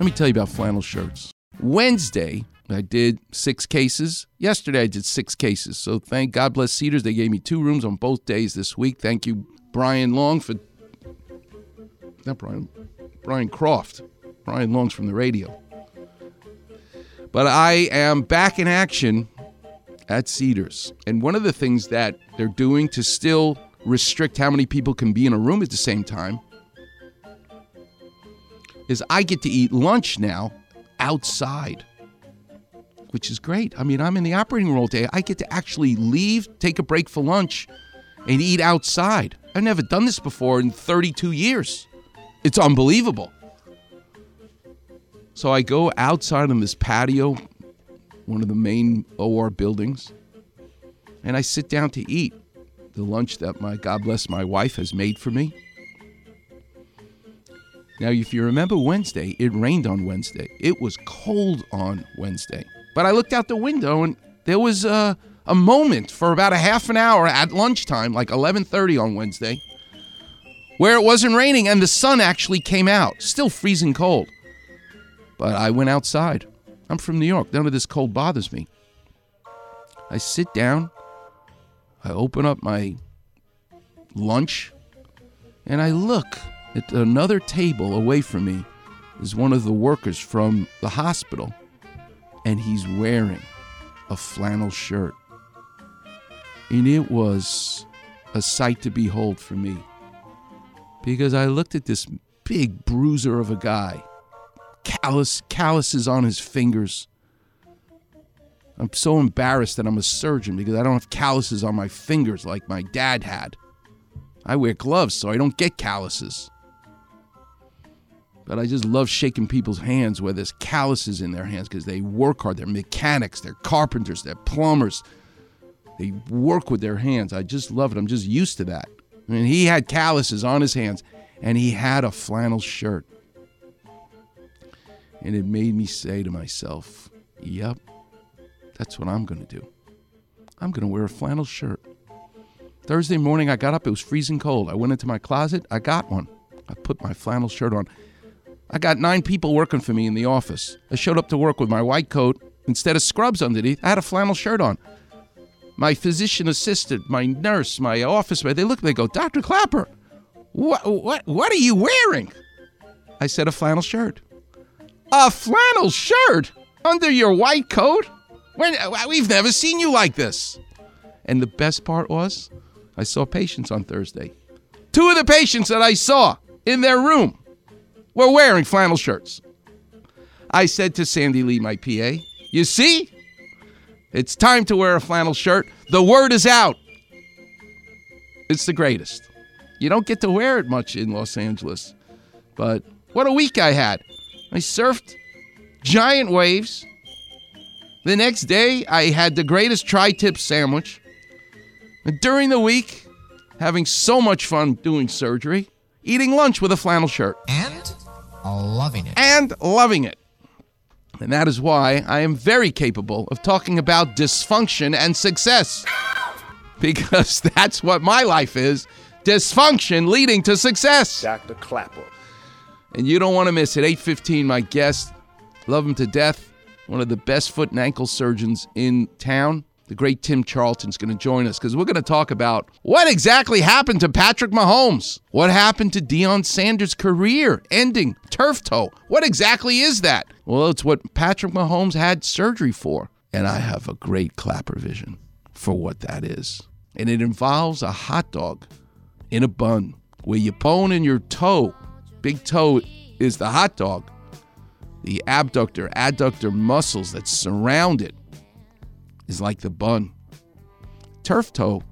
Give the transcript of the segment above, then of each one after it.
Let me tell you about flannel shirts. Wednesday, I did six cases. Yesterday, I did six cases. So thank God bless Cedars. They gave me two rooms on both days this week. Thank you, Brian Long, for. Not Brian. Brian Croft. Brian Long's from the radio. But I am back in action at Cedars. And one of the things that they're doing to still restrict how many people can be in a room at the same time is I get to eat lunch now outside, which is great. I mean, I'm in the operating room all day. I get to actually leave, take a break for lunch, and eat outside. I've never done this before in 32 years. It's unbelievable. So I go outside on this patio, one of the main OR buildings, and I sit down to eat the lunch that my God bless my wife has made for me. Now, if you remember Wednesday, it rained on Wednesday. It was cold on Wednesday. But I looked out the window and there was a, a moment for about a half an hour at lunchtime, like 11:30 on Wednesday, where it wasn't raining and the sun actually came out, still freezing cold. But I went outside. I'm from New York. None of this cold bothers me. I sit down, I open up my lunch, and I look at another table away from me is one of the workers from the hospital, and he's wearing a flannel shirt. And it was a sight to behold for me because I looked at this big bruiser of a guy callus, calluses on his fingers. I'm so embarrassed that I'm a surgeon because I don't have calluses on my fingers like my dad had. I wear gloves so I don't get calluses. But I just love shaking people's hands where there's calluses in their hands because they work hard. They're mechanics, they're carpenters, they're plumbers. They work with their hands. I just love it. I'm just used to that. I mean, he had calluses on his hands and he had a flannel shirt. And it made me say to myself, yep, that's what I'm going to do. I'm going to wear a flannel shirt. Thursday morning, I got up. It was freezing cold. I went into my closet. I got one. I put my flannel shirt on. I got nine people working for me in the office. I showed up to work with my white coat. Instead of scrubs underneath, I had a flannel shirt on. My physician assistant, my nurse, my office mate, they look, they go, Dr. Klapper, what, what, what are you wearing? I said, a flannel shirt. A flannel shirt under your white coat? When, uh, we've never seen you like this. And the best part was, I saw patients on Thursday. Two of the patients that I saw in their room were wearing flannel shirts. I said to Sandy Lee, my PA, You see? It's time to wear a flannel shirt. The word is out. It's the greatest. You don't get to wear it much in Los Angeles. But what a week I had. I surfed giant waves. The next day, I had the greatest tri tip sandwich. And during the week, having so much fun doing surgery, eating lunch with a flannel shirt. And loving it. And loving it. And that is why I am very capable of talking about dysfunction and success. Because that's what my life is dysfunction leading to success. Dr. Klapper. And you don't want to miss it. 815, my guest. Love him to death. One of the best foot and ankle surgeons in town. The great Tim Charlton's going to join us because we're going to talk about what exactly happened to Patrick Mahomes. What happened to Deion Sanders' career ending turf toe? What exactly is that? Well, it's what Patrick Mahomes had surgery for. And I have a great Klapper vision for what that is. And it involves a hot dog in a bun where you bone in your toe, big toe is the hot dog, the abductor, adductor muscles that surround it is like the bun. Turf toe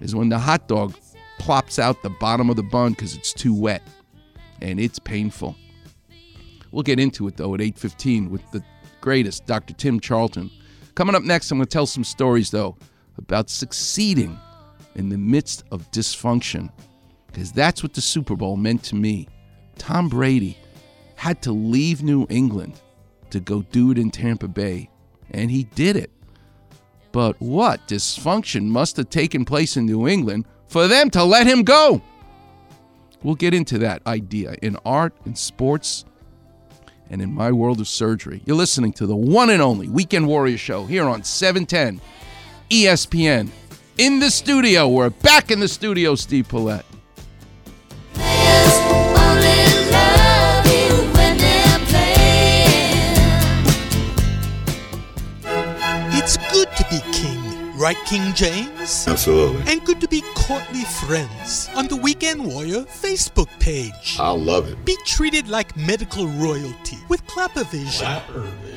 is when the hot dog plops out the bottom of the bun because it's too wet and it's painful. We'll get into it though at 8:15 with the greatest Dr. Tim Charlton. Coming up next, I'm going to tell some stories though about succeeding in the midst of dysfunction because that's what the Super Bowl meant to me. Tom Brady had to leave New England to go do it in Tampa Bay, and he did it. But what dysfunction must have taken place in New England for them to let him go? We'll get into that idea in art, in sports, and in my world of surgery. You're listening to the one and only Weekend Warrior Show here on 710 ESPN. In the studio, we're back in the studio, Steve Paulette. Right, King James? Absolutely. And good to be courtly friends on the Weekend Warrior Facebook page. I love it. Be treated like medical royalty with Klappervision.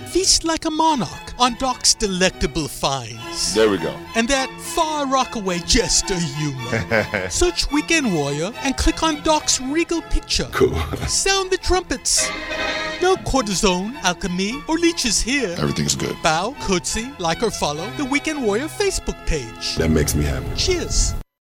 Feast like a monarch on Doc's delectable finds. There we go. And that far rockaway jester humor. Search Weekend Warrior and click on Doc's regal picture. Cool. Sound the trumpets. No cortisone, alchemy, or leeches here. Everything's good. Bow, curtsy, like or follow the Weekend Warrior Facebook page. That makes me happy. Cheers.